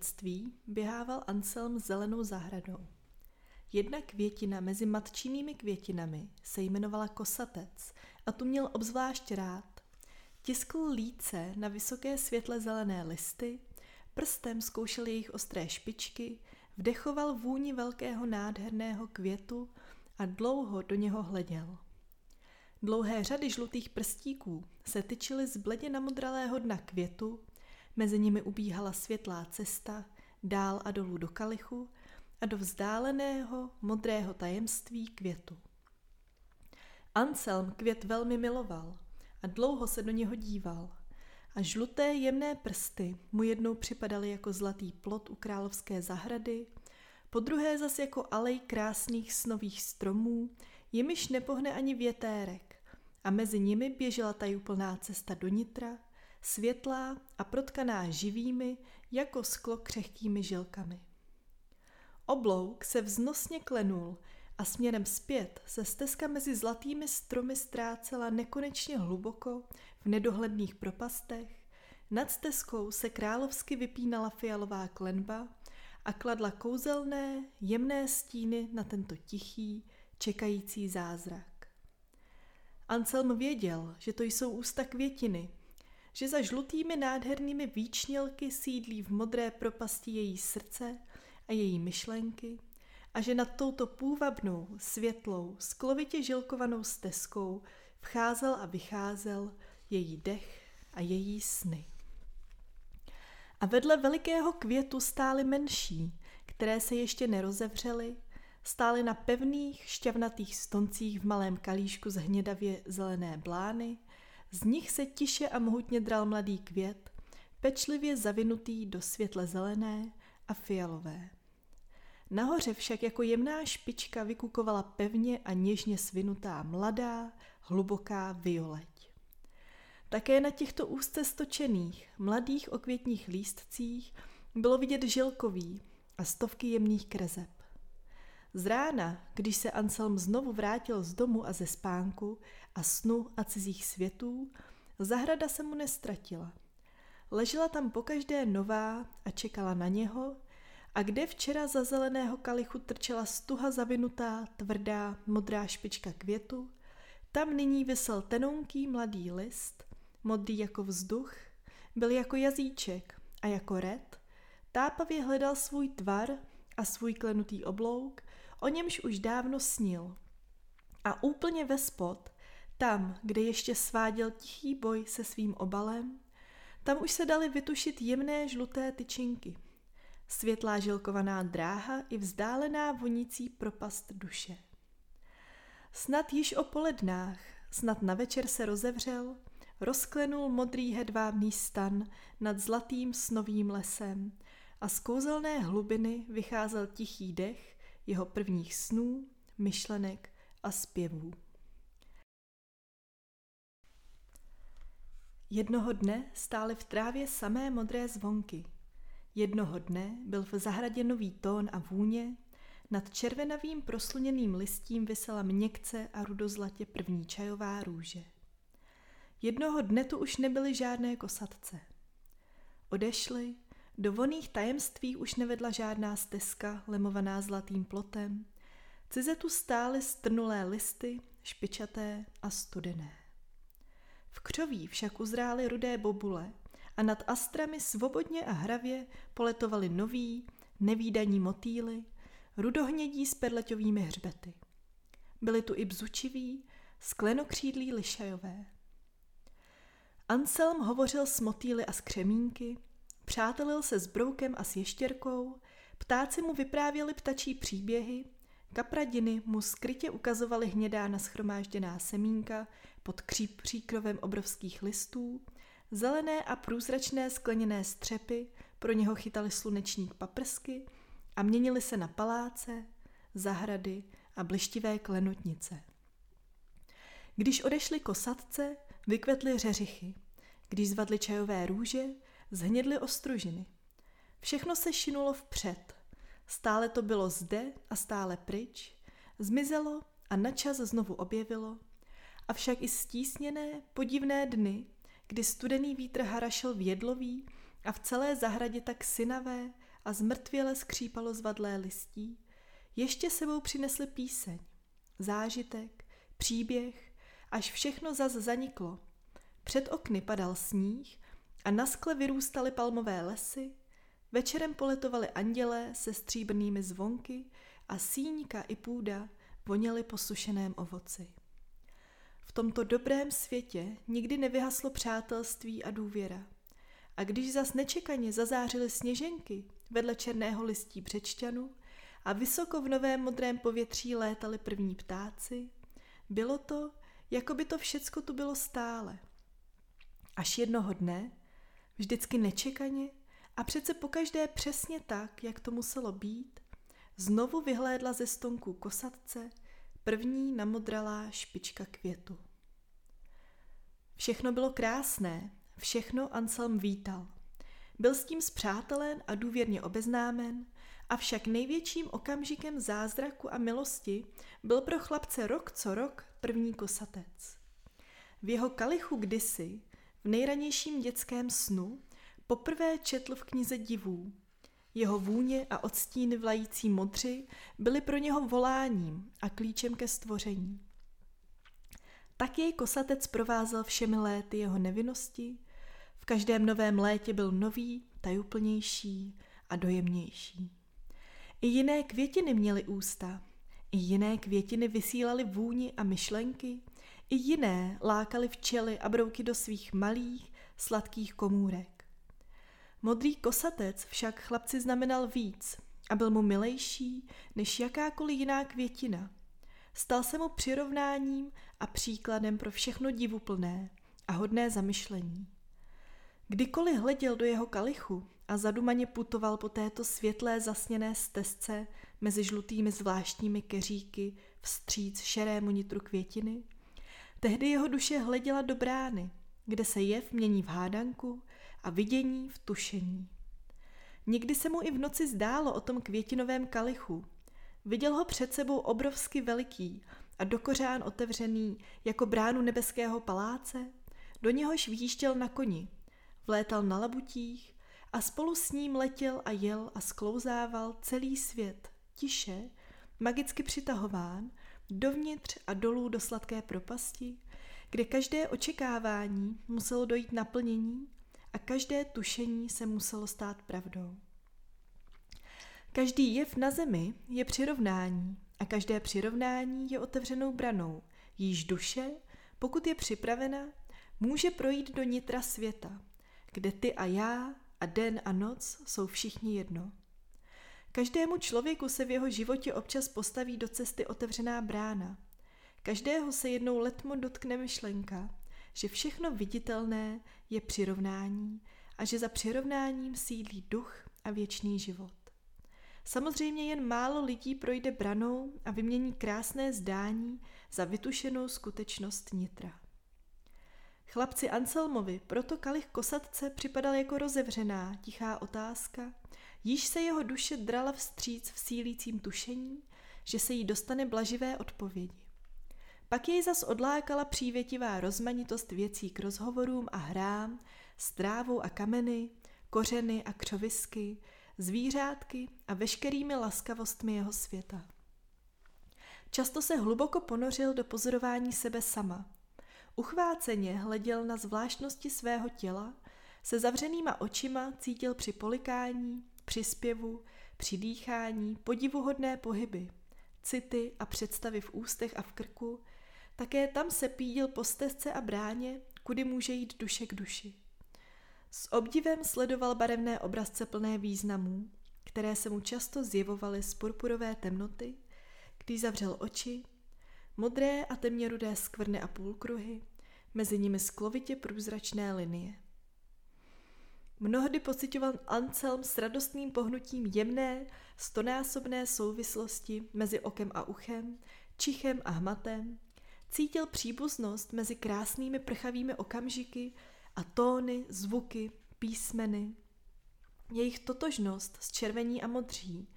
dětství běhával Anselm zelenou zahradou. Jedna květina mezi matčinými květinami se jmenovala kosatec a tu měl obzvlášť rád. Tiskl líce na vysoké světle zelené listy, prstem zkoušel jejich ostré špičky, vdechoval vůni velkého nádherného květu a dlouho do něho hleděl. Dlouhé řady žlutých prstíků se tyčily z bledě namodralého dna květu, mezi nimi ubíhala světlá cesta dál a dolů do kalichu a do vzdáleného modrého tajemství květu. Anselm květ velmi miloval a dlouho se do něho díval a žluté jemné prsty mu jednou připadaly jako zlatý plot u královské zahrady, po druhé zas jako alej krásných snových stromů, jimiž nepohne ani větérek a mezi nimi běžela tajuplná cesta do nitra, světlá a protkaná živými, jako sklo křehkými žilkami. Oblouk se vznosně klenul a směrem zpět se stezka mezi zlatými stromy ztrácela nekonečně hluboko v nedohledných propastech, nad stezkou se královsky vypínala fialová klenba a kladla kouzelné, jemné stíny na tento tichý, čekající zázrak. Anselm věděl, že to jsou ústa květiny, že za žlutými nádhernými výčnělky sídlí v modré propasti její srdce a její myšlenky a že nad touto půvabnou, světlou, sklovitě žilkovanou stezkou vcházel a vycházel její dech a její sny. A vedle velikého květu stály menší, které se ještě nerozevřely, stály na pevných, šťavnatých stoncích v malém kalíšku z hnědavě zelené blány, z nich se tiše a mohutně dral mladý květ, pečlivě zavinutý do světle zelené a fialové. Nahoře však jako jemná špička vykukovala pevně a něžně svinutá mladá, hluboká violeť. Také na těchto úzce stočených, mladých okvětních lístcích bylo vidět žilkový a stovky jemných krezeb. Z rána, když se Anselm znovu vrátil z domu a ze spánku a snu a cizích světů, zahrada se mu nestratila. Ležela tam pokaždé nová a čekala na něho, a kde včera za zeleného kalichu trčela stuha zavinutá, tvrdá, modrá špička květu, tam nyní vysel tenonký mladý list, modrý jako vzduch, byl jako jazíček a jako red, tápavě hledal svůj tvar a svůj klenutý oblouk, o němž už dávno snil. A úplně ve spod, tam, kde ještě sváděl tichý boj se svým obalem, tam už se daly vytušit jemné žluté tyčinky – světlá žilkovaná dráha i vzdálená vonící propast duše. Snad již o polednách, snad na večer se rozevřel, rozklenul modrý hedvábný stan nad zlatým snovým lesem a z kouzelné hlubiny vycházel tichý dech jeho prvních snů, myšlenek a zpěvů. Jednoho dne stály v trávě samé modré zvonky – Jednoho dne byl v zahradě nový tón a vůně, nad červenavým proslněným listím vysela měkce a rudozlatě první čajová růže. Jednoho dne tu už nebyly žádné kosatce. Odešly, do voných tajemství už nevedla žádná stezka lemovaná zlatým plotem, cize tu stály strnulé listy, špičaté a studené. V křoví však uzrály rudé bobule a nad astrami svobodně a hravě poletovali noví, nevýdaní motýly, rudohnědí s perleťovými hřbety. Byli tu i bzučiví, sklenokřídlí lišajové. Anselm hovořil s motýly a s křemínky, přátelil se s broukem a s ještěrkou, ptáci mu vyprávěli ptačí příběhy, kapradiny mu skrytě ukazovaly hnědá naschromážděná semínka pod kříp příkrovem obrovských listů Zelené a průzračné skleněné střepy pro něho chytali sluneční paprsky a měnili se na paláce, zahrady a blištivé klenotnice. Když odešly kosatce, vykvetly řeřichy. Když zvadly čajové růže, zhnědly ostružiny. Všechno se šinulo vpřed. Stále to bylo zde a stále pryč. Zmizelo a načas znovu objevilo. Avšak i stísněné, podivné dny kdy studený vítr harašel v jedlový a v celé zahradě tak synavé a zmrtvěle skřípalo zvadlé listí, ještě sebou přinesli píseň, zážitek, příběh, až všechno zas zaniklo. Před okny padal sníh a na skle vyrůstaly palmové lesy, večerem poletovali andělé se stříbrnými zvonky a síňka i půda voněly po sušeném ovoci. V tomto dobrém světě nikdy nevyhaslo přátelství a důvěra. A když zas nečekaně zazářily sněženky vedle černého listí břečťanu a vysoko v novém modrém povětří létali první ptáci, bylo to, jako by to všecko tu bylo stále. Až jednoho dne, vždycky nečekaně a přece pokaždé přesně tak, jak to muselo být, znovu vyhlédla ze stonku kosatce první namodralá špička květu. Všechno bylo krásné, všechno Anselm vítal. Byl s tím zpřátelen a důvěrně obeznámen, avšak největším okamžikem zázraku a milosti byl pro chlapce rok co rok první kosatec. V jeho kalichu kdysi, v nejranějším dětském snu, poprvé četl v knize divů. Jeho vůně a odstíny vlající modři byly pro něho voláním a klíčem ke stvoření. Tak jej kosatec provázel všemi léty jeho nevinnosti, v každém novém létě byl nový, tajuplnější a dojemnější. I jiné květiny měly ústa, i jiné květiny vysílaly vůni a myšlenky, i jiné lákaly včely a brouky do svých malých, sladkých komůrek. Modrý kosatec však chlapci znamenal víc a byl mu milejší než jakákoliv jiná květina. Stal se mu přirovnáním a příkladem pro všechno divuplné a hodné zamyšlení. Kdykoliv hleděl do jeho kalichu a zadumaně putoval po této světlé zasněné stezce mezi žlutými zvláštními keříky vstříc šerému nitru květiny, tehdy jeho duše hleděla do brány, kde se jev mění v hádanku a vidění v tušení. Někdy se mu i v noci zdálo o tom květinovém kalichu. Viděl ho před sebou obrovsky veliký a dokořán otevřený jako bránu nebeského paláce, do něhož výštěl na koni, vlétal na labutích a spolu s ním letěl a jel a sklouzával celý svět, tiše, magicky přitahován, dovnitř a dolů do sladké propasti, kde každé očekávání muselo dojít naplnění a každé tušení se muselo stát pravdou. Každý jev na zemi je přirovnání a každé přirovnání je otevřenou branou, již duše, pokud je připravena, může projít do nitra světa, kde ty a já a den a noc jsou všichni jedno. Každému člověku se v jeho životě občas postaví do cesty otevřená brána. Každého se jednou letmo dotkne myšlenka, že všechno viditelné je přirovnání a že za přirovnáním sídlí duch a věčný život. Samozřejmě jen málo lidí projde branou a vymění krásné zdání za vytušenou skutečnost nitra. Chlapci Anselmovi proto kalich kosatce připadal jako rozevřená, tichá otázka, již se jeho duše drala vstříc v sílícím tušení, že se jí dostane blaživé odpovědi. Pak jej zas odlákala přívětivá rozmanitost věcí k rozhovorům a hrám, s trávou a kameny, kořeny a křovisky, zvířátky a veškerými laskavostmi jeho světa. Často se hluboko ponořil do pozorování sebe sama. Uchváceně hleděl na zvláštnosti svého těla, se zavřenýma očima cítil při polikání, při zpěvu, při dýchání podivuhodné pohyby, city a představy v ústech a v krku, také tam se pídil po stezce a bráně, kudy může jít duše k duši. S obdivem sledoval barevné obrazce plné významů, které se mu často zjevovaly z purpurové temnoty, když zavřel oči, modré a temně rudé skvrny a půlkruhy, mezi nimi sklovitě průzračné linie. Mnohdy pocitoval Anselm s radostným pohnutím jemné, stonásobné souvislosti mezi okem a uchem, čichem a hmatem, cítil příbuznost mezi krásnými prchavými okamžiky a tóny, zvuky, písmeny. Jejich totožnost s červení a modří,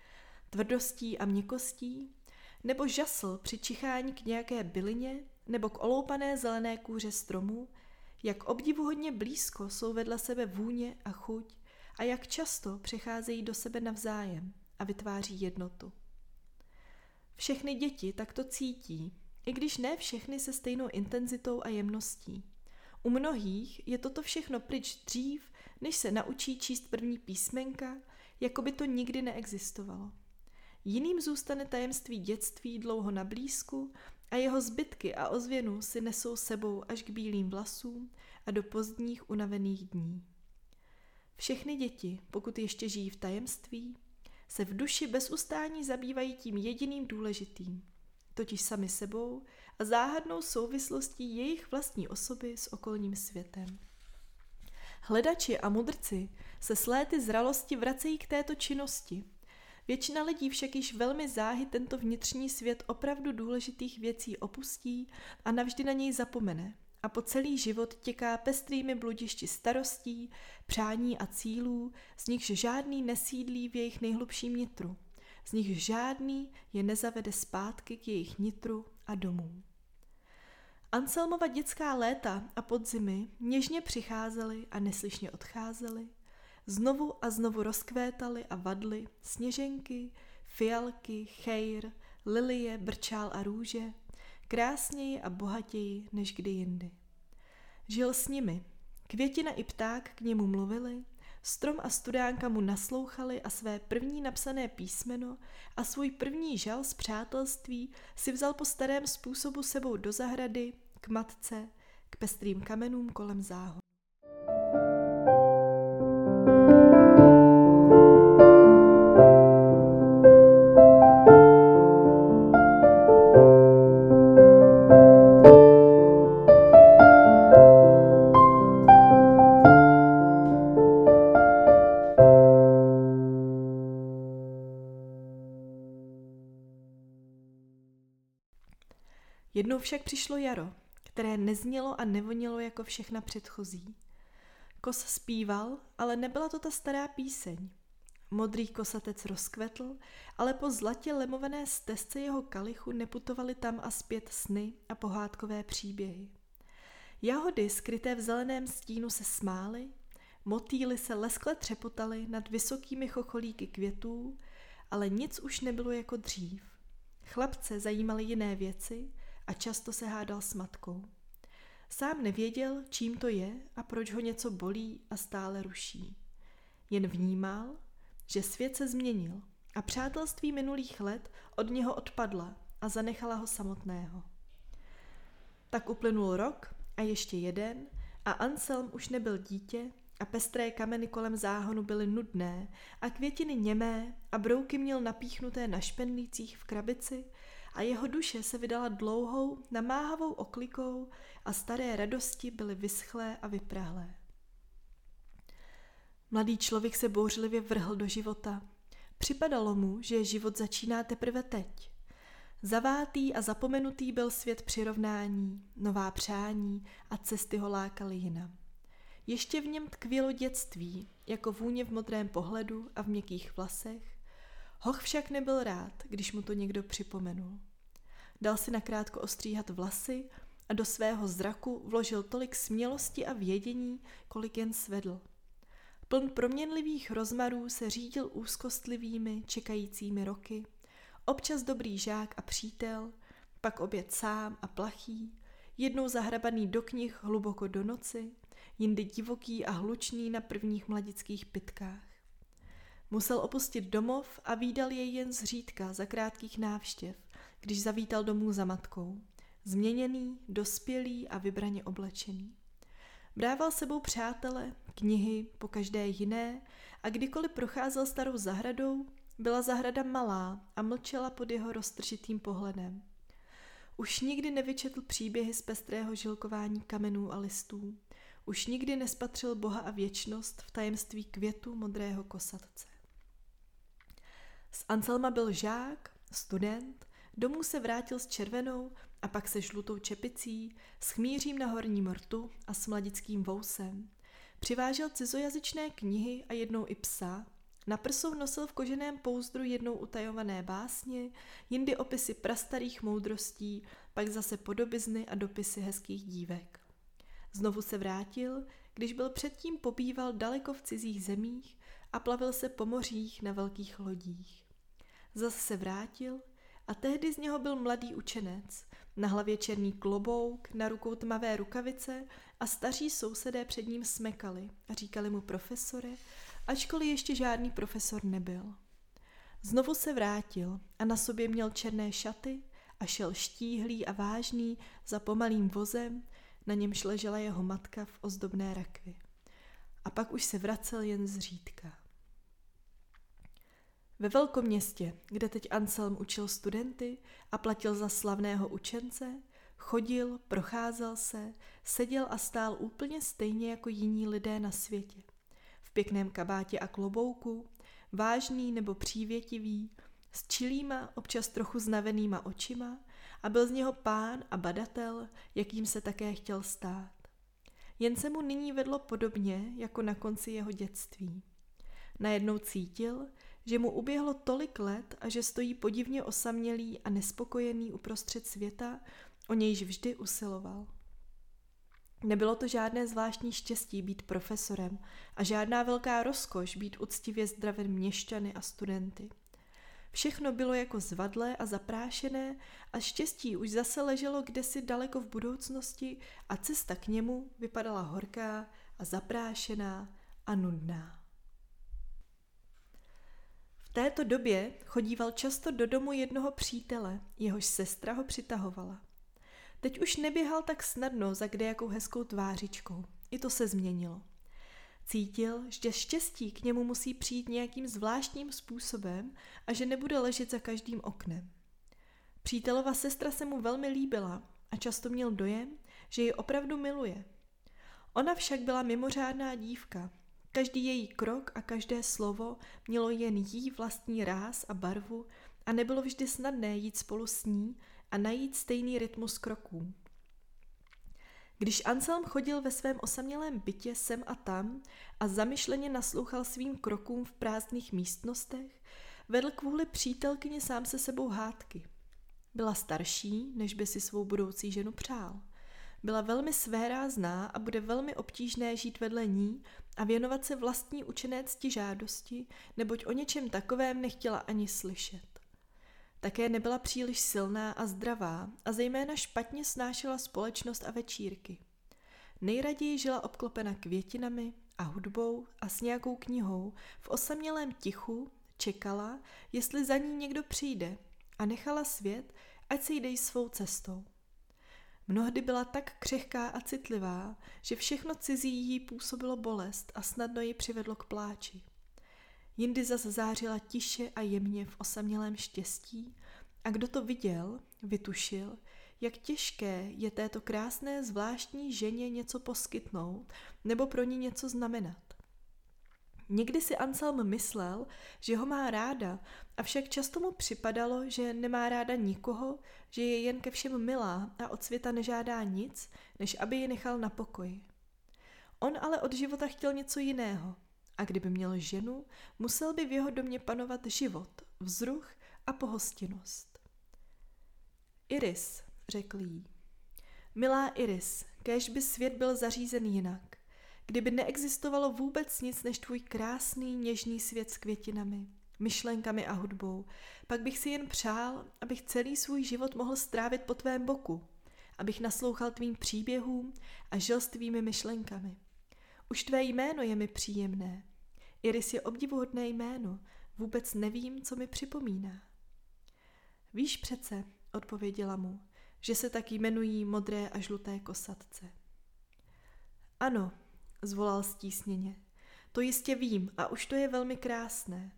tvrdostí a měkkostí, nebo žasl při čichání k nějaké bylině nebo k oloupané zelené kůře stromů, jak obdivuhodně blízko jsou vedle sebe vůně a chuť a jak často přecházejí do sebe navzájem a vytváří jednotu. Všechny děti takto cítí, i když ne všechny se stejnou intenzitou a jemností. U mnohých je toto všechno pryč dřív, než se naučí číst první písmenka, jako by to nikdy neexistovalo. Jiným zůstane tajemství dětství dlouho na blízku a jeho zbytky a ozvěnu si nesou sebou až k bílým vlasům a do pozdních unavených dní. Všechny děti, pokud ještě žijí v tajemství, se v duši bez ustání zabývají tím jediným důležitým, totiž sami sebou a záhadnou souvislostí jejich vlastní osoby s okolním světem. Hledači a mudrci se s léty zralosti vracejí k této činnosti. Většina lidí však již velmi záhy tento vnitřní svět opravdu důležitých věcí opustí a navždy na něj zapomene. A po celý život těká pestrými bludišti starostí, přání a cílů, z nichž žádný nesídlí v jejich nejhlubším nitru, z nich žádný je nezavede zpátky k jejich nitru a domů. Anselmova dětská léta a podzimy něžně přicházely a neslyšně odcházely, znovu a znovu rozkvétaly a vadly sněženky, fialky, chejr, lilie, brčál a růže, krásněji a bohatěji než kdy jindy. Žil s nimi. Květina i pták k němu mluvili, strom a studánka mu naslouchali a své první napsané písmeno a svůj první žal z přátelství si vzal po starém způsobu sebou do zahrady, k matce, k pestrým kamenům kolem záhonu. Jednou však přišlo jaro, které neznělo a nevonilo jako všechna předchozí. Kos zpíval, ale nebyla to ta stará píseň. Modrý kosatec rozkvetl, ale po zlatě lemované stezce jeho kalichu neputovaly tam a zpět sny a pohádkové příběhy. Jahody skryté v zeleném stínu se smály, motýly se leskle třepotaly nad vysokými chocholíky květů, ale nic už nebylo jako dřív. Chlapce zajímaly jiné věci a často se hádal s matkou. Sám nevěděl, čím to je a proč ho něco bolí a stále ruší. Jen vnímal, že svět se změnil a přátelství minulých let od něho odpadla a zanechala ho samotného. Tak uplynul rok a ještě jeden a Anselm už nebyl dítě a pestré kameny kolem záhonu byly nudné a květiny němé a brouky měl napíchnuté na špendlících v krabici a jeho duše se vydala dlouhou, namáhavou oklikou a staré radosti byly vyschlé a vyprahlé. Mladý člověk se bouřlivě vrhl do života. Připadalo mu, že život začíná teprve teď. Zavátý a zapomenutý byl svět přirovnání, nová přání a cesty ho lákaly jinam. Ještě v něm tkvělo dětství, jako vůně v modrém pohledu a v měkkých vlasech, Hoch však nebyl rád, když mu to někdo připomenul. Dal si nakrátko ostříhat vlasy a do svého zraku vložil tolik smělosti a vědění, kolik jen svedl. Pln proměnlivých rozmarů se řídil úzkostlivými, čekajícími roky, občas dobrý žák a přítel, pak oběd sám a plachý, jednou zahrabaný do knih hluboko do noci, jindy divoký a hlučný na prvních mladických pitkách. Musel opustit domov a výdal jej jen zřídka za krátkých návštěv, když zavítal domů za matkou. Změněný, dospělý a vybraně oblečený. Brával sebou přátele, knihy, po každé jiné a kdykoliv procházel starou zahradou, byla zahrada malá a mlčela pod jeho roztržitým pohledem. Už nikdy nevyčetl příběhy z pestrého žilkování kamenů a listů. Už nikdy nespatřil Boha a věčnost v tajemství květu modrého kosatce. Z Anselma byl žák, student, domů se vrátil s červenou a pak se žlutou čepicí, s chmířím na horním rtu a s mladickým vousem. Přivážel cizojazyčné knihy a jednou i psa, na prsou nosil v koženém pouzdru jednou utajované básně, jindy opisy prastarých moudrostí, pak zase podobizny a dopisy hezkých dívek. Znovu se vrátil, když byl předtím pobýval daleko v cizích zemích a plavil se po mořích na velkých lodích. Zase se vrátil a tehdy z něho byl mladý učenec, na hlavě černý klobouk, na rukou tmavé rukavice a staří sousedé před ním smekali a říkali mu profesore, ačkoliv ještě žádný profesor nebyl. Znovu se vrátil a na sobě měl černé šaty a šel štíhlý a vážný za pomalým vozem, na němž ležela jeho matka v ozdobné rakvi. A pak už se vracel jen zřídka. Ve velkoměstě, kde teď Anselm učil studenty a platil za slavného učence, chodil, procházel se, seděl a stál úplně stejně jako jiní lidé na světě. V pěkném kabátě a klobouku, vážný nebo přívětivý, s čilýma, občas trochu znavenýma očima a byl z něho pán a badatel, jakým se také chtěl stát. Jen se mu nyní vedlo podobně jako na konci jeho dětství. Najednou cítil, že mu uběhlo tolik let a že stojí podivně osamělý a nespokojený uprostřed světa, o nějž vždy usiloval. Nebylo to žádné zvláštní štěstí být profesorem a žádná velká rozkoš být uctivě zdravým měšťany a studenty. Všechno bylo jako zvadlé a zaprášené a štěstí už zase leželo kdesi daleko v budoucnosti a cesta k němu vypadala horká a zaprášená a nudná této době chodíval často do domu jednoho přítele, jehož sestra ho přitahovala. Teď už neběhal tak snadno za kde jakou hezkou tvářičkou. I to se změnilo. Cítil, že štěstí k němu musí přijít nějakým zvláštním způsobem a že nebude ležet za každým oknem. Přítelova sestra se mu velmi líbila a často měl dojem, že ji opravdu miluje. Ona však byla mimořádná dívka Každý její krok a každé slovo mělo jen jí vlastní ráz a barvu a nebylo vždy snadné jít spolu s ní a najít stejný rytmus kroků. Když Anselm chodil ve svém osamělém bytě sem a tam a zamyšleně naslouchal svým krokům v prázdných místnostech, vedl kvůli přítelkyni sám se sebou hádky. Byla starší, než by si svou budoucí ženu přál. Byla velmi svérázná a bude velmi obtížné žít vedle ní a věnovat se vlastní učené cti žádosti, neboť o něčem takovém nechtěla ani slyšet. Také nebyla příliš silná a zdravá a zejména špatně snášela společnost a večírky. Nejraději žila obklopena květinami a hudbou a s nějakou knihou, v osamělém tichu čekala, jestli za ní někdo přijde a nechala svět, ať se jde svou cestou. Mnohdy byla tak křehká a citlivá, že všechno cizí jí působilo bolest a snadno ji přivedlo k pláči. Jindy zase zářila tiše a jemně v osamělém štěstí a kdo to viděl, vytušil, jak těžké je této krásné zvláštní ženě něco poskytnout nebo pro ní něco znamenat. Někdy si Anselm myslel, že ho má ráda, avšak často mu připadalo, že nemá ráda nikoho, že je jen ke všem milá a od světa nežádá nic, než aby ji nechal na pokoji. On ale od života chtěl něco jiného a kdyby měl ženu, musel by v jeho domě panovat život, vzruch a pohostinnost. Iris, řekl jí. Milá Iris, kéž by svět byl zařízen jinak kdyby neexistovalo vůbec nic než tvůj krásný, něžný svět s květinami, myšlenkami a hudbou, pak bych si jen přál, abych celý svůj život mohl strávit po tvém boku, abych naslouchal tvým příběhům a žil s tvými myšlenkami. Už tvé jméno je mi příjemné. Iris je obdivuhodné jméno, vůbec nevím, co mi připomíná. Víš přece, odpověděla mu, že se tak jmenují modré a žluté kosatce. Ano, zvolal stísněně. To jistě vím a už to je velmi krásné.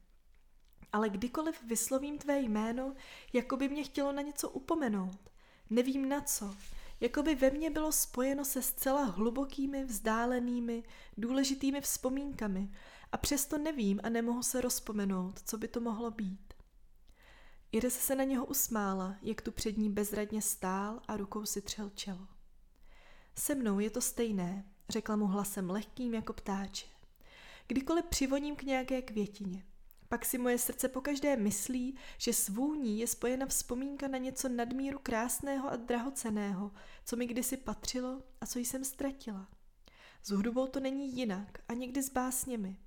Ale kdykoliv vyslovím tvé jméno, jako by mě chtělo na něco upomenout. Nevím na co. Jako by ve mně bylo spojeno se zcela hlubokými, vzdálenými, důležitými vzpomínkami a přesto nevím a nemohu se rozpomenout, co by to mohlo být. Iris se na něho usmála, jak tu před ní bezradně stál a rukou si třel čelo. Se mnou je to stejné, řekla mu hlasem lehkým jako ptáče. Kdykoliv přivoním k nějaké květině. Pak si moje srdce pokaždé myslí, že svůní je spojena vzpomínka na něco nadmíru krásného a drahoceného, co mi kdysi patřilo a co jsem ztratila. S hudbou to není jinak a někdy s básněmi.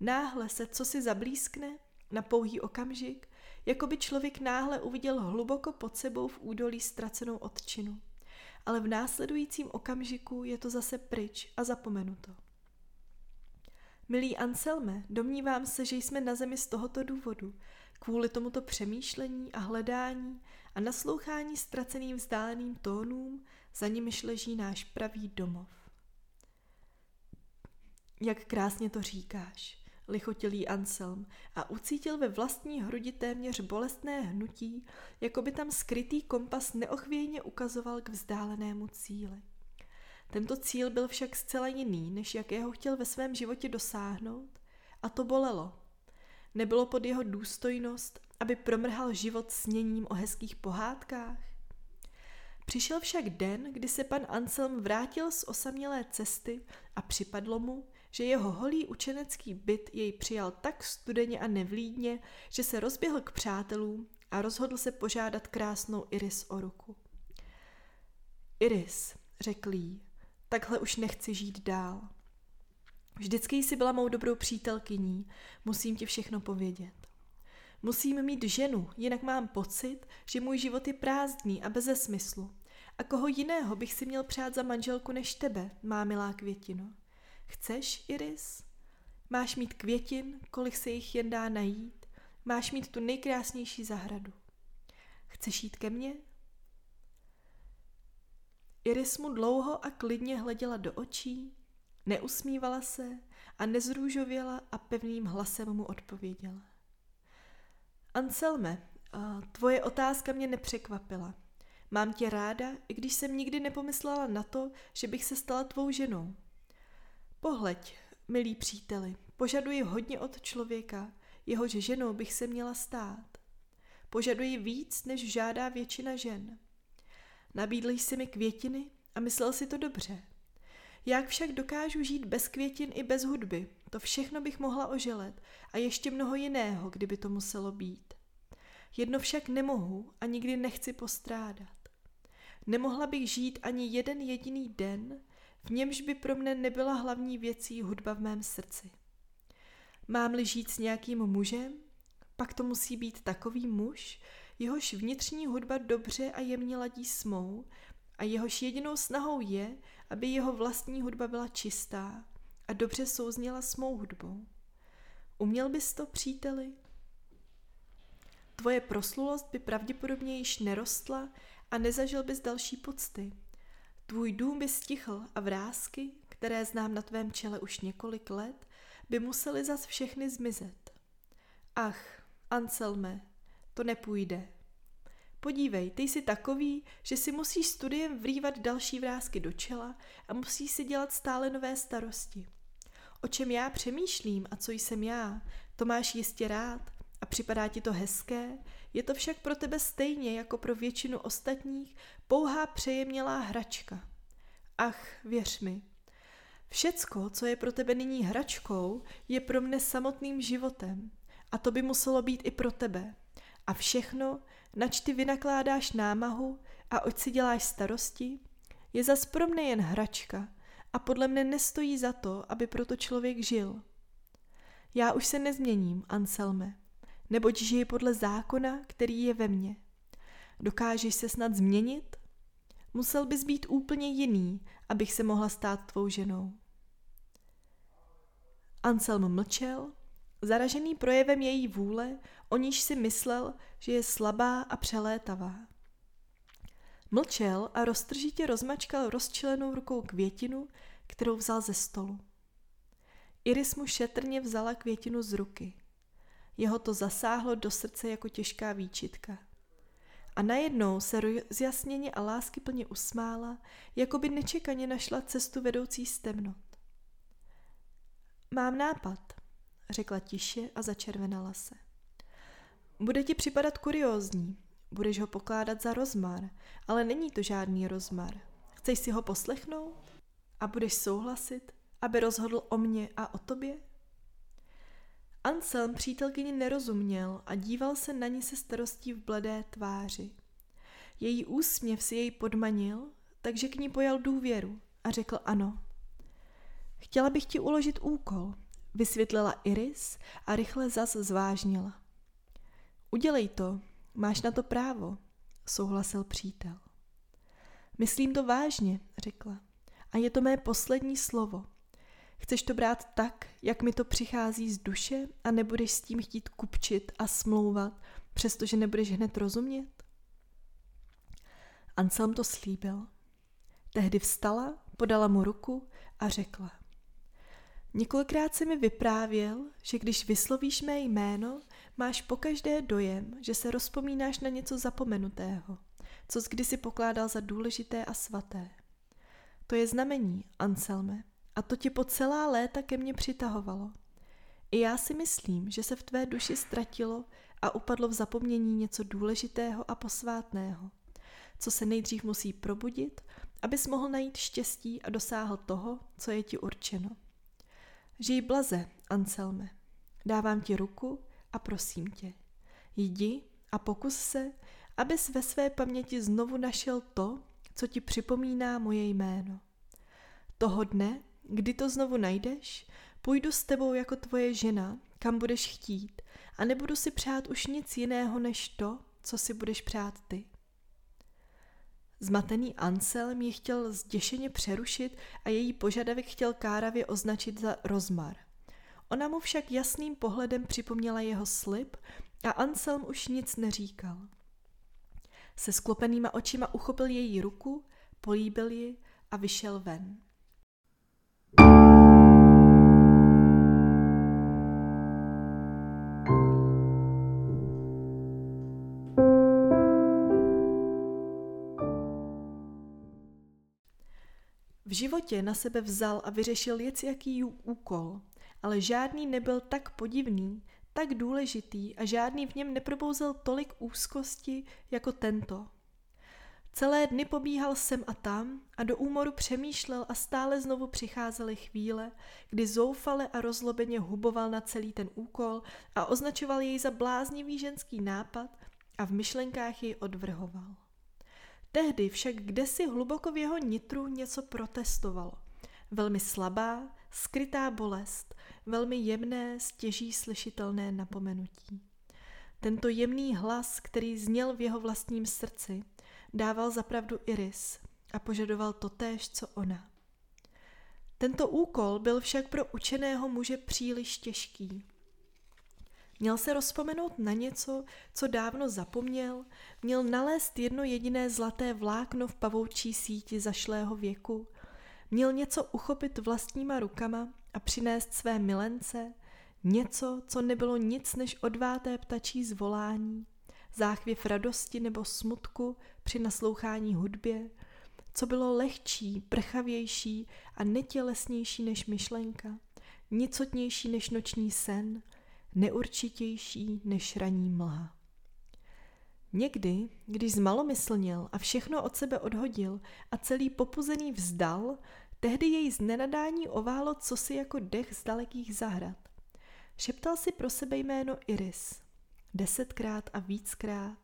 Náhle se co si zablískne na pouhý okamžik, jako by člověk náhle uviděl hluboko pod sebou v údolí ztracenou odčinu. Ale v následujícím okamžiku je to zase pryč a zapomenuto. Milý Anselme, domnívám se, že jsme na zemi z tohoto důvodu, kvůli tomuto přemýšlení a hledání a naslouchání ztraceným vzdáleným tónům, za nimiž leží náš pravý domov. Jak krásně to říkáš, lichotilý Anselm a ucítil ve vlastní hrudi téměř bolestné hnutí, jako by tam skrytý kompas neochvějně ukazoval k vzdálenému cíli. Tento cíl byl však zcela jiný, než jakého chtěl ve svém životě dosáhnout, a to bolelo. Nebylo pod jeho důstojnost, aby promrhal život sněním o hezkých pohádkách? Přišel však den, kdy se pan Anselm vrátil z osamělé cesty a připadlo mu, že jeho holý učenecký byt jej přijal tak studeně a nevlídně, že se rozběhl k přátelům a rozhodl se požádat krásnou Iris o ruku. Iris, řekl jí, takhle už nechci žít dál. Vždycky jsi byla mou dobrou přítelkyní, musím ti všechno povědět. Musím mít ženu, jinak mám pocit, že můj život je prázdný a bez smyslu. A koho jiného bych si měl přát za manželku než tebe, má milá květino? Chceš, Iris? Máš mít květin, kolik se jich jen dá najít? Máš mít tu nejkrásnější zahradu. Chceš jít ke mně? Iris mu dlouho a klidně hleděla do očí, neusmívala se a nezrůžověla a pevným hlasem mu odpověděla. Anselme, tvoje otázka mě nepřekvapila. Mám tě ráda, i když jsem nikdy nepomyslela na to, že bych se stala tvou ženou. Pohleď, milí příteli, požaduji hodně od člověka, jehož ženou bych se měla stát. Požaduji víc, než žádá většina žen. Nabídl jsi mi květiny a myslel si to dobře. Jak však dokážu žít bez květin i bez hudby, to všechno bych mohla oželet a ještě mnoho jiného, kdyby to muselo být. Jedno však nemohu a nikdy nechci postrádat. Nemohla bych žít ani jeden jediný den, v němž by pro mne nebyla hlavní věcí hudba v mém srdci. Mám-li žít s nějakým mužem, pak to musí být takový muž, jehož vnitřní hudba dobře a jemně ladí s mou a jehož jedinou snahou je, aby jeho vlastní hudba byla čistá a dobře souzněla s mou hudbou. Uměl bys to, příteli? Tvoje proslulost by pravděpodobně již nerostla a nezažil bys další pocty. Tvůj dům by stichl a vrázky, které znám na tvém čele už několik let, by musely zas všechny zmizet. Ach, Anselme, to nepůjde. Podívej, ty jsi takový, že si musíš studiem vrývat další vrázky do čela a musíš si dělat stále nové starosti. O čem já přemýšlím a co jsem já, to máš jistě rád a připadá ti to hezké, je to však pro tebe stejně jako pro většinu ostatních pouhá přejemnělá hračka. Ach, věř mi, všecko, co je pro tebe nyní hračkou, je pro mne samotným životem. A to by muselo být i pro tebe. A všechno, nač ty vynakládáš námahu a oč si děláš starosti, je zas pro mne jen hračka a podle mne nestojí za to, aby proto člověk žil. Já už se nezměním, Anselme, neboť žiji podle zákona, který je ve mně. Dokážeš se snad změnit? Musel bys být úplně jiný, abych se mohla stát tvou ženou. Anselm mlčel, zaražený projevem její vůle, o níž si myslel, že je slabá a přelétavá. Mlčel a roztržitě rozmačkal rozčilenou rukou květinu, kterou vzal ze stolu. Iris mu šetrně vzala květinu z ruky. Jeho to zasáhlo do srdce jako těžká výčitka. A najednou se rozjasněně a láskyplně usmála, jako by nečekaně našla cestu vedoucí z temnot. Mám nápad, řekla tiše a začervenala se. Bude ti připadat kuriózní, budeš ho pokládat za rozmar, ale není to žádný rozmar. Chceš si ho poslechnout? A budeš souhlasit, aby rozhodl o mně a o tobě? Anselm přítelkyni nerozuměl a díval se na ní se starostí v bledé tváři. Její úsměv si jej podmanil, takže k ní pojal důvěru a řekl ano. Chtěla bych ti uložit úkol, vysvětlila Iris a rychle zas zvážnila. Udělej to, máš na to právo, souhlasil přítel. Myslím to vážně, řekla. A je to mé poslední slovo. Chceš to brát tak, jak mi to přichází z duše a nebudeš s tím chtít kupčit a smlouvat, přestože nebudeš hned rozumět? Anselm to slíbil. Tehdy vstala, podala mu ruku a řekla. Několikrát si mi vyprávěl, že když vyslovíš mé jméno, máš pokaždé dojem, že se rozpomínáš na něco zapomenutého, co jsi kdysi pokládal za důležité a svaté. To je znamení, Anselme, a to tě po celá léta ke mně přitahovalo. I já si myslím, že se v tvé duši ztratilo a upadlo v zapomnění něco důležitého a posvátného, co se nejdřív musí probudit, abys mohl najít štěstí a dosáhl toho, co je ti určeno. Žij blaze, Anselme. Dávám ti ruku a prosím tě. Jdi a pokus se, abys ve své paměti znovu našel to, co ti připomíná moje jméno. Toho dne, kdy to znovu najdeš, půjdu s tebou jako tvoje žena, kam budeš chtít a nebudu si přát už nic jiného než to, co si budeš přát ty. Zmatený Anselm ji chtěl zděšeně přerušit a její požadavek chtěl káravě označit za rozmar. Ona mu však jasným pohledem připomněla jeho slib a Anselm už nic neříkal. Se sklopenýma očima uchopil její ruku, políbil ji a vyšel ven. V životě na sebe vzal a vyřešil jec jaký úkol, ale žádný nebyl tak podivný, tak důležitý a žádný v něm neprobouzel tolik úzkosti jako tento. Celé dny pobíhal sem a tam a do úmoru přemýšlel a stále znovu přicházely chvíle, kdy zoufale a rozlobeně huboval na celý ten úkol a označoval jej za bláznivý ženský nápad a v myšlenkách jej odvrhoval. Tehdy však kdesi hluboko v jeho nitru něco protestovalo. Velmi slabá, skrytá bolest, velmi jemné, stěží slyšitelné napomenutí. Tento jemný hlas, který zněl v jeho vlastním srdci, dával zapravdu Iris a požadoval totéž, co ona. Tento úkol byl však pro učeného muže příliš těžký. Měl se rozpomenout na něco, co dávno zapomněl, měl nalézt jedno jediné zlaté vlákno v pavoučí síti zašlého věku, měl něco uchopit vlastníma rukama a přinést své milence, něco, co nebylo nic než odváté ptačí zvolání, záchvěv radosti nebo smutku při naslouchání hudbě, co bylo lehčí, prchavější a netělesnější než myšlenka, nicotnější než noční sen, neurčitější než raní mlha. Někdy, když zmalomyslněl a všechno od sebe odhodil a celý popuzený vzdal, tehdy jej z nenadání oválo cosi jako dech z dalekých zahrad. Šeptal si pro sebe jméno Iris. Desetkrát a víckrát,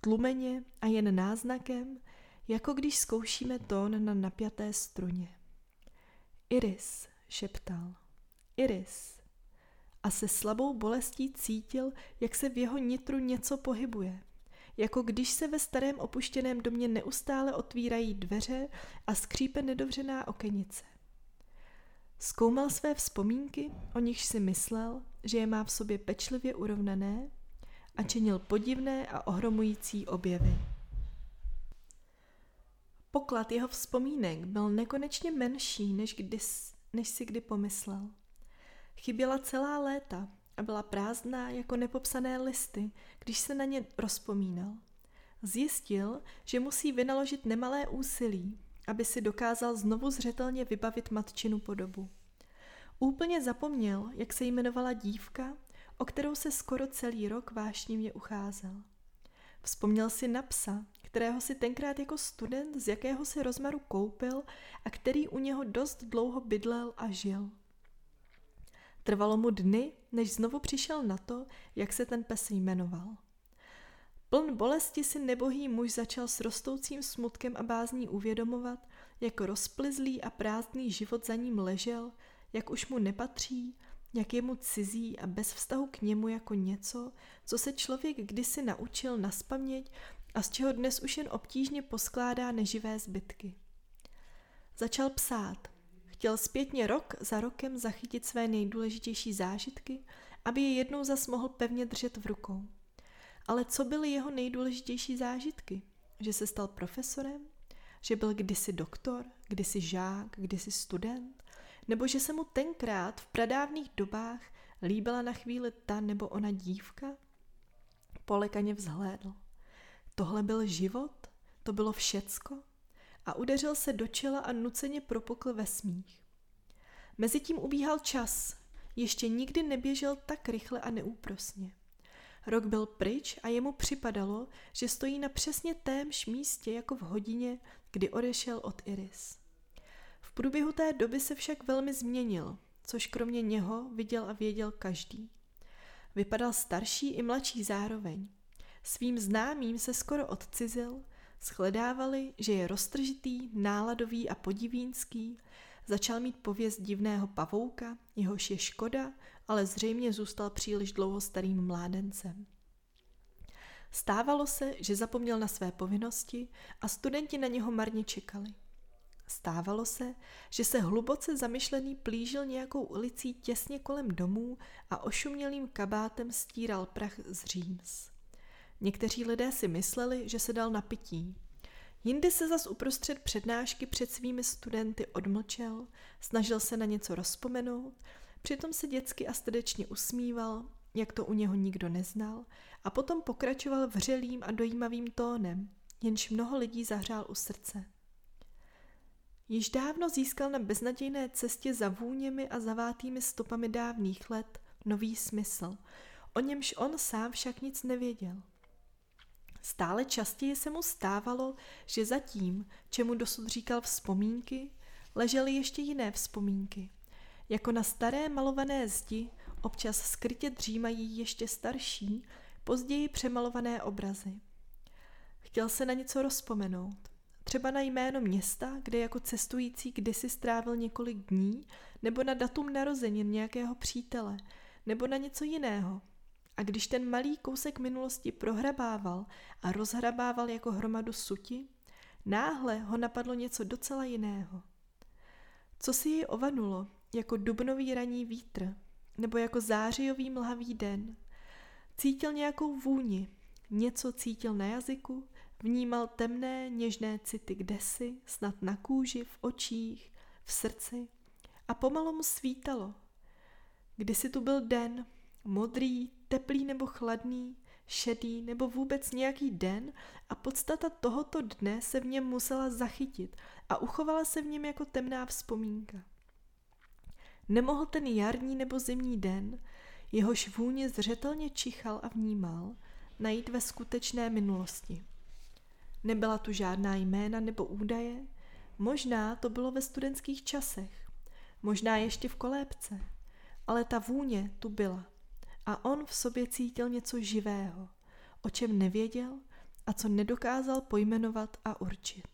tlumeně a jen náznakem, jako když zkoušíme tón na napjaté struně. Iris, šeptal. Iris a se slabou bolestí cítil, jak se v jeho nitru něco pohybuje. Jako když se ve starém opuštěném domě neustále otvírají dveře a skřípe nedovřená okenice. Zkoumal své vzpomínky, o nichž si myslel, že je má v sobě pečlivě urovnané a činil podivné a ohromující objevy. Poklad jeho vzpomínek byl nekonečně menší, než, kdy, než si kdy pomyslel. Chyběla celá léta a byla prázdná jako nepopsané listy, když se na ně rozpomínal. Zjistil, že musí vynaložit nemalé úsilí, aby si dokázal znovu zřetelně vybavit matčinu podobu. Úplně zapomněl, jak se jmenovala dívka, o kterou se skoro celý rok vášnivě ucházel. Vzpomněl si na psa, kterého si tenkrát jako student z jakého si rozmaru koupil a který u něho dost dlouho bydlel a žil. Trvalo mu dny, než znovu přišel na to, jak se ten pes jmenoval. Pln bolesti si nebohý muž začal s rostoucím smutkem a bázní uvědomovat, jak rozplizlý a prázdný život za ním ležel, jak už mu nepatří, jak je mu cizí a bez vztahu k němu jako něco, co se člověk kdysi naučil naspaměť a z čeho dnes už jen obtížně poskládá neživé zbytky. Začal psát. Chtěl zpětně rok za rokem zachytit své nejdůležitější zážitky, aby je jednou zas mohl pevně držet v rukou. Ale co byly jeho nejdůležitější zážitky? Že se stal profesorem? Že byl kdysi doktor, kdysi žák, kdysi student? Nebo že se mu tenkrát v pradávných dobách líbila na chvíli ta nebo ona dívka? Polekaně vzhlédl. Tohle byl život? To bylo všecko? A udeřil se do čela a nuceně propukl ve smích. Mezitím ubíhal čas. Ještě nikdy neběžel tak rychle a neúprosně. Rok byl pryč a jemu připadalo, že stojí na přesně témž místě jako v hodině, kdy odešel od Iris. V průběhu té doby se však velmi změnil, což kromě něho viděl a věděl každý. Vypadal starší i mladší zároveň. Svým známým se skoro odcizil, shledávali, že je roztržitý, náladový a podivínský, začal mít pověst divného pavouka, jehož je škoda, ale zřejmě zůstal příliš dlouho starým mládencem. Stávalo se, že zapomněl na své povinnosti a studenti na něho marně čekali. Stávalo se, že se hluboce zamyšlený plížil nějakou ulicí těsně kolem domů a ošumělým kabátem stíral prach z Říms. Někteří lidé si mysleli, že se dal na pití. Jindy se zas uprostřed přednášky před svými studenty odmlčel, snažil se na něco rozpomenout, přitom se dětsky a stedečně usmíval, jak to u něho nikdo neznal, a potom pokračoval vřelým a dojímavým tónem, jenž mnoho lidí zahřál u srdce. Již dávno získal na beznadějné cestě za vůněmi a zavátými stopami dávných let nový smysl, o němž on sám však nic nevěděl. Stále častěji se mu stávalo, že zatím, čemu dosud říkal vzpomínky, ležely ještě jiné vzpomínky. Jako na staré malované zdi občas skrytě dřímají ještě starší, později přemalované obrazy. Chtěl se na něco rozpomenout. Třeba na jméno města, kde jako cestující kdysi strávil několik dní, nebo na datum narozenin nějakého přítele, nebo na něco jiného, a když ten malý kousek minulosti prohrabával a rozhrabával jako hromadu suti, náhle ho napadlo něco docela jiného. Co si jej ovanulo, jako dubnový raní vítr, nebo jako zářijový mlhavý den. Cítil nějakou vůni, něco cítil na jazyku, vnímal temné, něžné city kdesi, snad na kůži, v očích, v srdci a pomalu mu svítalo. Kdysi tu byl den, modrý, teplý nebo chladný, šedý nebo vůbec nějaký den a podstata tohoto dne se v něm musela zachytit a uchovala se v něm jako temná vzpomínka. Nemohl ten jarní nebo zimní den, jehož vůně zřetelně čichal a vnímal, najít ve skutečné minulosti. Nebyla tu žádná jména nebo údaje, možná to bylo ve studentských časech, možná ještě v kolébce, ale ta vůně tu byla – a on v sobě cítil něco živého, o čem nevěděl a co nedokázal pojmenovat a určit.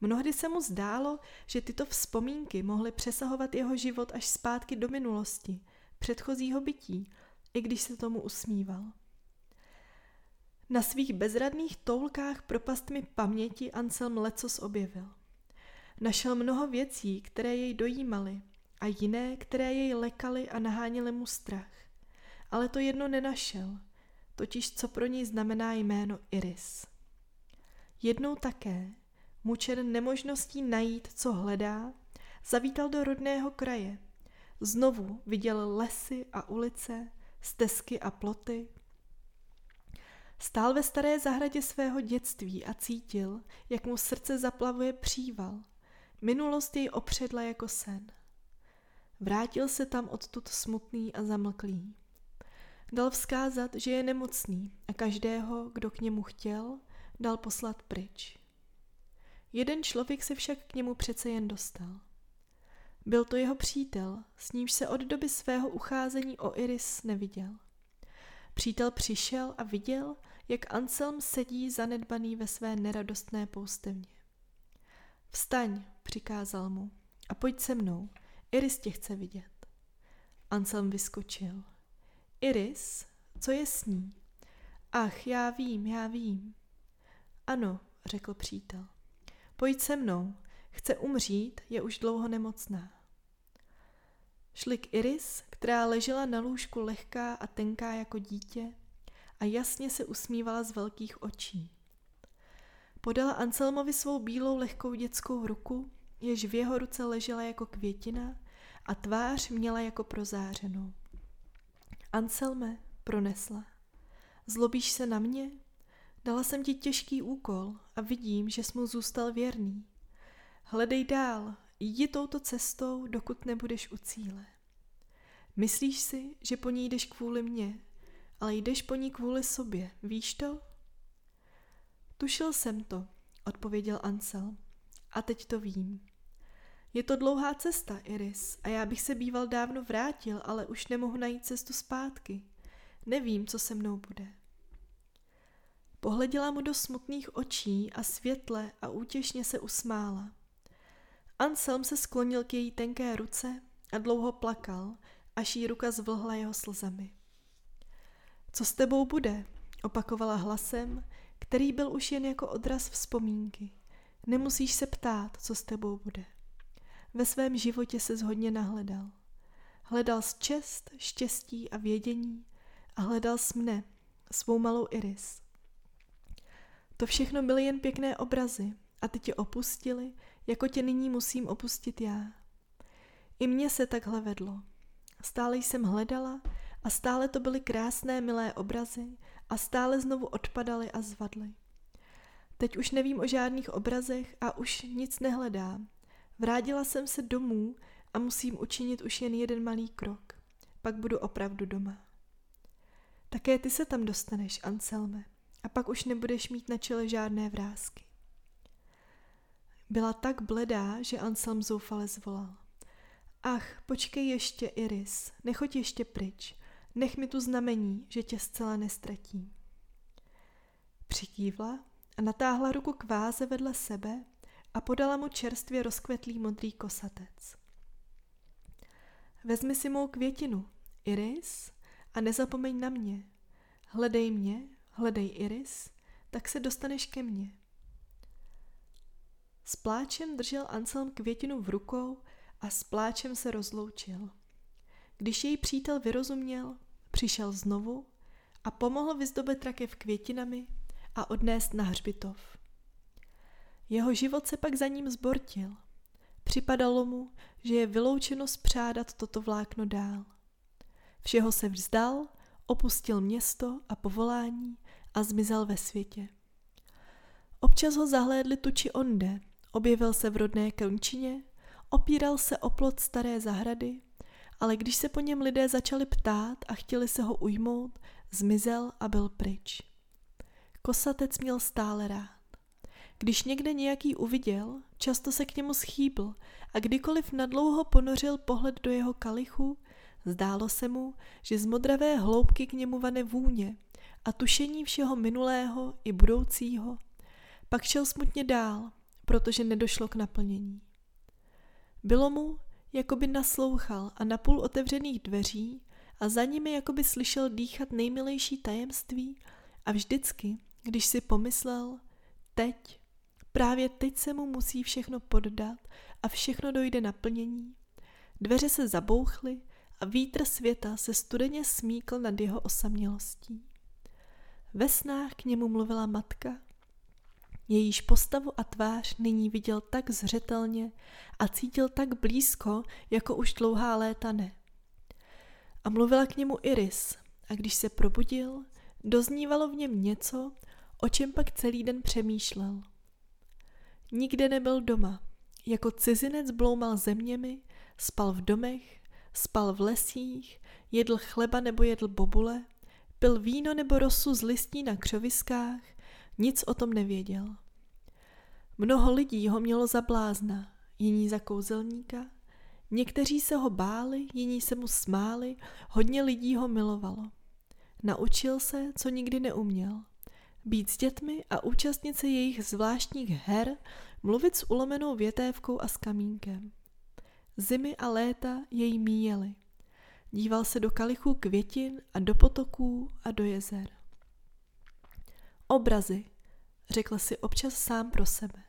Mnohdy se mu zdálo, že tyto vzpomínky mohly přesahovat jeho život až zpátky do minulosti, předchozího bytí, i když se tomu usmíval. Na svých bezradných toulkách propastmi paměti Anselm lecos objevil. Našel mnoho věcí, které jej dojímaly, a jiné, které jej lekaly a naháněly mu strach. Ale to jedno nenašel, totiž co pro něj znamená jméno Iris. Jednou také, mučen nemožností najít, co hledá, zavítal do rodného kraje. Znovu viděl lesy a ulice, stezky a ploty. Stál ve staré zahradě svého dětství a cítil, jak mu srdce zaplavuje příval. Minulost jej opředla jako sen. Vrátil se tam odtud smutný a zamlklý. Dal vzkázat, že je nemocný a každého, kdo k němu chtěl, dal poslat pryč. Jeden člověk se však k němu přece jen dostal. Byl to jeho přítel, s nímž se od doby svého ucházení o Iris neviděl. Přítel přišel a viděl, jak Anselm sedí zanedbaný ve své neradostné poustevně. Vstaň, přikázal mu, a pojď se mnou – Iris tě chce vidět. Anselm vyskočil. Iris, co je s ní? Ach, já vím, já vím. Ano, řekl přítel. Pojď se mnou, chce umřít, je už dlouho nemocná. Šli k Iris, která ležela na lůžku lehká a tenká jako dítě a jasně se usmívala z velkých očí. Podala Anselmovi svou bílou lehkou dětskou ruku, jež v jeho ruce ležela jako květina a tvář měla jako prozářenou. Anselme, pronesla. Zlobíš se na mě? Dala jsem ti těžký úkol a vidím, že jsi mu zůstal věrný. Hledej dál, jdi touto cestou, dokud nebudeš u cíle. Myslíš si, že po ní jdeš kvůli mně, ale jdeš po ní kvůli sobě, víš to? Tušil jsem to, odpověděl Ansel. A teď to vím. Je to dlouhá cesta, Iris, a já bych se býval dávno vrátil, ale už nemohu najít cestu zpátky. Nevím, co se mnou bude. Pohleděla mu do smutných očí a světle a útěšně se usmála. Anselm se sklonil k její tenké ruce a dlouho plakal, až jí ruka zvlhla jeho slzami. Co s tebou bude? Opakovala hlasem, který byl už jen jako odraz vzpomínky. Nemusíš se ptát, co s tebou bude. Ve svém životě se hodně nahledal. Hledal s čest, štěstí a vědění a hledal s mne, svou malou Iris. To všechno byly jen pěkné obrazy a ty tě opustili, jako tě nyní musím opustit já. I mně se takhle vedlo. Stále jsem hledala a stále to byly krásné, milé obrazy a stále znovu odpadaly a zvadly. Teď už nevím o žádných obrazech a už nic nehledám. Vrátila jsem se domů a musím učinit už jen jeden malý krok. Pak budu opravdu doma. Také ty se tam dostaneš, Anselme, a pak už nebudeš mít na čele žádné vrázky. Byla tak bledá, že Anselm zoufale zvolal. Ach, počkej ještě, Iris, nechoď ještě pryč. Nech mi tu znamení, že tě zcela nestratím. Přikývla a natáhla ruku k váze vedle sebe a podala mu čerstvě rozkvetlý modrý kosatec. Vezmi si mou květinu, Iris, a nezapomeň na mě. Hledej mě, hledej Iris, tak se dostaneš ke mně. S pláčem držel Anselm květinu v rukou a s pláčem se rozloučil. Když její přítel vyrozuměl, přišel znovu a pomohl vyzdobit rakev květinami a odnést na hřbitov. Jeho život se pak za ním zbortil. Připadalo mu, že je vyloučeno spřádat toto vlákno dál. Všeho se vzdal, opustil město a povolání a zmizel ve světě. Občas ho zahlédli tu či onde, objevil se v rodné končině, opíral se o plot staré zahrady, ale když se po něm lidé začali ptát a chtěli se ho ujmout, zmizel a byl pryč. Kosatec měl stále rád. Když někde nějaký uviděl, často se k němu schýbl a kdykoliv nadlouho ponořil pohled do jeho kalichu, zdálo se mu, že z modravé hloubky k němu vane vůně a tušení všeho minulého i budoucího. Pak šel smutně dál, protože nedošlo k naplnění. Bylo mu, jako by naslouchal a na půl otevřených dveří a za nimi jako by slyšel dýchat nejmilejší tajemství a vždycky, když si pomyslel, teď, právě teď se mu musí všechno poddat a všechno dojde naplnění, dveře se zabouchly a vítr světa se studeně smíkl nad jeho osamělostí. Ve snách k němu mluvila matka Jejíž postavu a tvář nyní viděl tak zřetelně a cítil tak blízko, jako už dlouhá léta ne. A mluvila k němu Iris a když se probudil, doznívalo v něm něco, o čem pak celý den přemýšlel. Nikde nebyl doma, jako cizinec bloumal zeměmi, spal v domech, spal v lesích, jedl chleba nebo jedl bobule, pil víno nebo rosu z listí na křoviskách, nic o tom nevěděl. Mnoho lidí ho mělo za blázna, jiní za kouzelníka, někteří se ho báli, jiní se mu smáli, hodně lidí ho milovalo. Naučil se, co nikdy neuměl. Být s dětmi a účastnit se jejich zvláštních her, mluvit s ulomenou větévkou a s kamínkem. Zimy a léta jej míjely. Díval se do kalichů květin a do potoků a do jezer. Obrazy, řekl si občas sám pro sebe.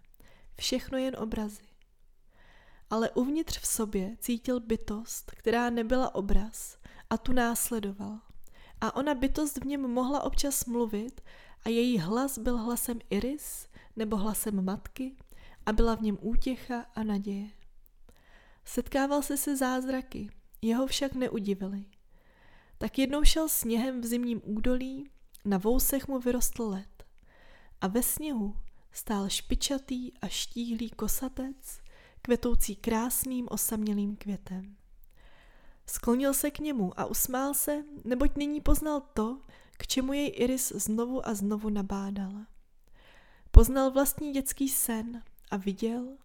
Všechno jen obrazy. Ale uvnitř v sobě cítil bytost, která nebyla obraz a tu následoval. A ona bytost v něm mohla občas mluvit a její hlas byl hlasem Iris nebo hlasem matky a byla v něm útěcha a naděje. Setkával se se zázraky, jeho však neudivili. Tak jednou šel sněhem v zimním údolí, na vousech mu vyrostl led. A ve sněhu stál špičatý a štíhlý kosatec, kvetoucí krásným osamělým květem. Sklonil se k němu a usmál se, neboť nyní poznal to, k čemu jej Iris znovu a znovu nabádala. Poznal vlastní dětský sen a viděl,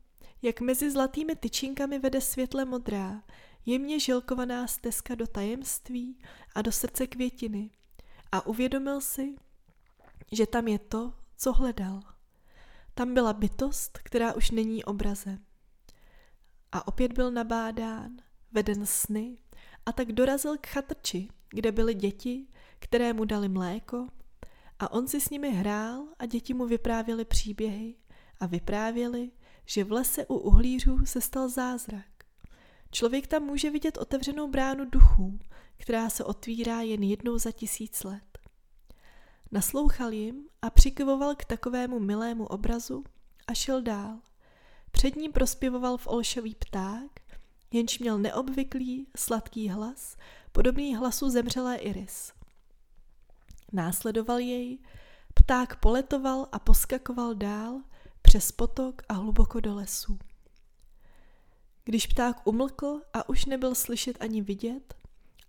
jak mezi zlatými tyčinkami vede světle modrá, jemně žilkovaná stezka do tajemství a do srdce květiny a uvědomil si, že tam je to, co hledal. Tam byla bytost, která už není obrazem. A opět byl nabádán, veden sny a tak dorazil k chatrči, kde byly děti, které mu dali mléko a on si s nimi hrál a děti mu vyprávěly příběhy a vyprávěli, že v lese u uhlířů se stal zázrak. Člověk tam může vidět otevřenou bránu duchů, která se otvírá jen jednou za tisíc let. Naslouchal jim a přikyvoval k takovému milému obrazu a šel dál. Před ním prospěvoval v olšový pták, jenž měl neobvyklý, sladký hlas, podobný hlasu zemřelé Iris. Následoval jej, pták poletoval a poskakoval dál přes potok a hluboko do lesů. Když pták umlkl a už nebyl slyšet ani vidět,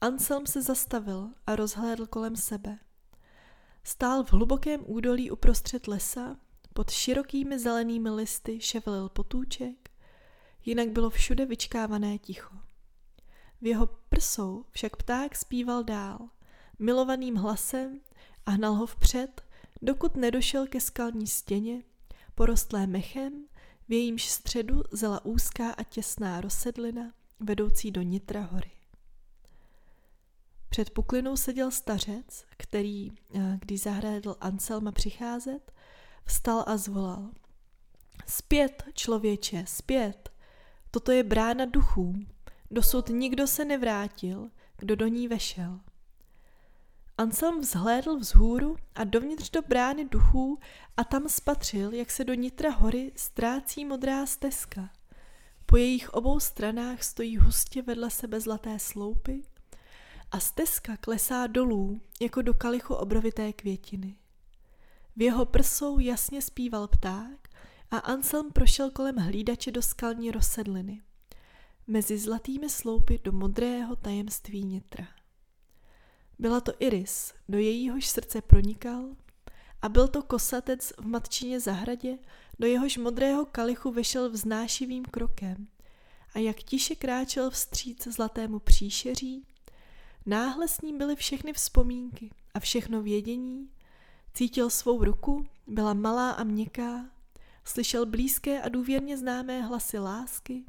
Anselm se zastavil a rozhlédl kolem sebe. Stál v hlubokém údolí uprostřed lesa, pod širokými zelenými listy ševelil potůček, jinak bylo všude vyčkávané ticho. V jeho prsou však pták zpíval dál, milovaným hlasem a hnal ho vpřed, dokud nedošel ke skalní stěně, porostlé mechem, v jejímž středu zela úzká a těsná rozsedlina, vedoucí do nitra hory. Před puklinou seděl stařec, který, eh, když zahlédl Anselma přicházet, vstal a zvolal. Zpět, člověče, zpět! Toto je brána duchů. Dosud nikdo se nevrátil, kdo do ní vešel. Anselm vzhlédl vzhůru a dovnitř do brány duchů a tam spatřil, jak se do nitra hory ztrácí modrá stezka. Po jejich obou stranách stojí hustě vedle sebe zlaté sloupy a stezka klesá dolů, jako do kalichu obrovité květiny. V jeho prsou jasně zpíval pták a Anselm prošel kolem hlídače do skalní rozsedliny. Mezi zlatými sloupy do modrého tajemství nitra. Byla to Iris, do jejíhož srdce pronikal, a byl to kosatec v matčině zahradě, do jehož modrého kalichu vešel vznášivým krokem. A jak tiše kráčel vstříc zlatému příšeří, náhle s ním byly všechny vzpomínky a všechno vědění. Cítil svou ruku, byla malá a měkká, slyšel blízké a důvěrně známé hlasy lásky,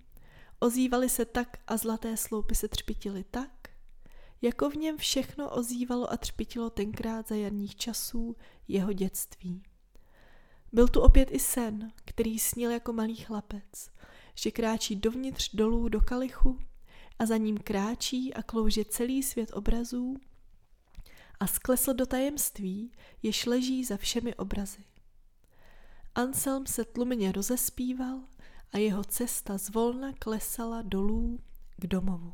ozývaly se tak a zlaté sloupy se třpitily tak, jako v něm všechno ozývalo a třpitilo tenkrát za jarních časů jeho dětství. Byl tu opět i sen, který snil jako malý chlapec, že kráčí dovnitř dolů do kalichu a za ním kráčí a klouže celý svět obrazů a sklesl do tajemství, jež leží za všemi obrazy. Anselm se tlumeně rozespíval a jeho cesta zvolna klesala dolů k domovu.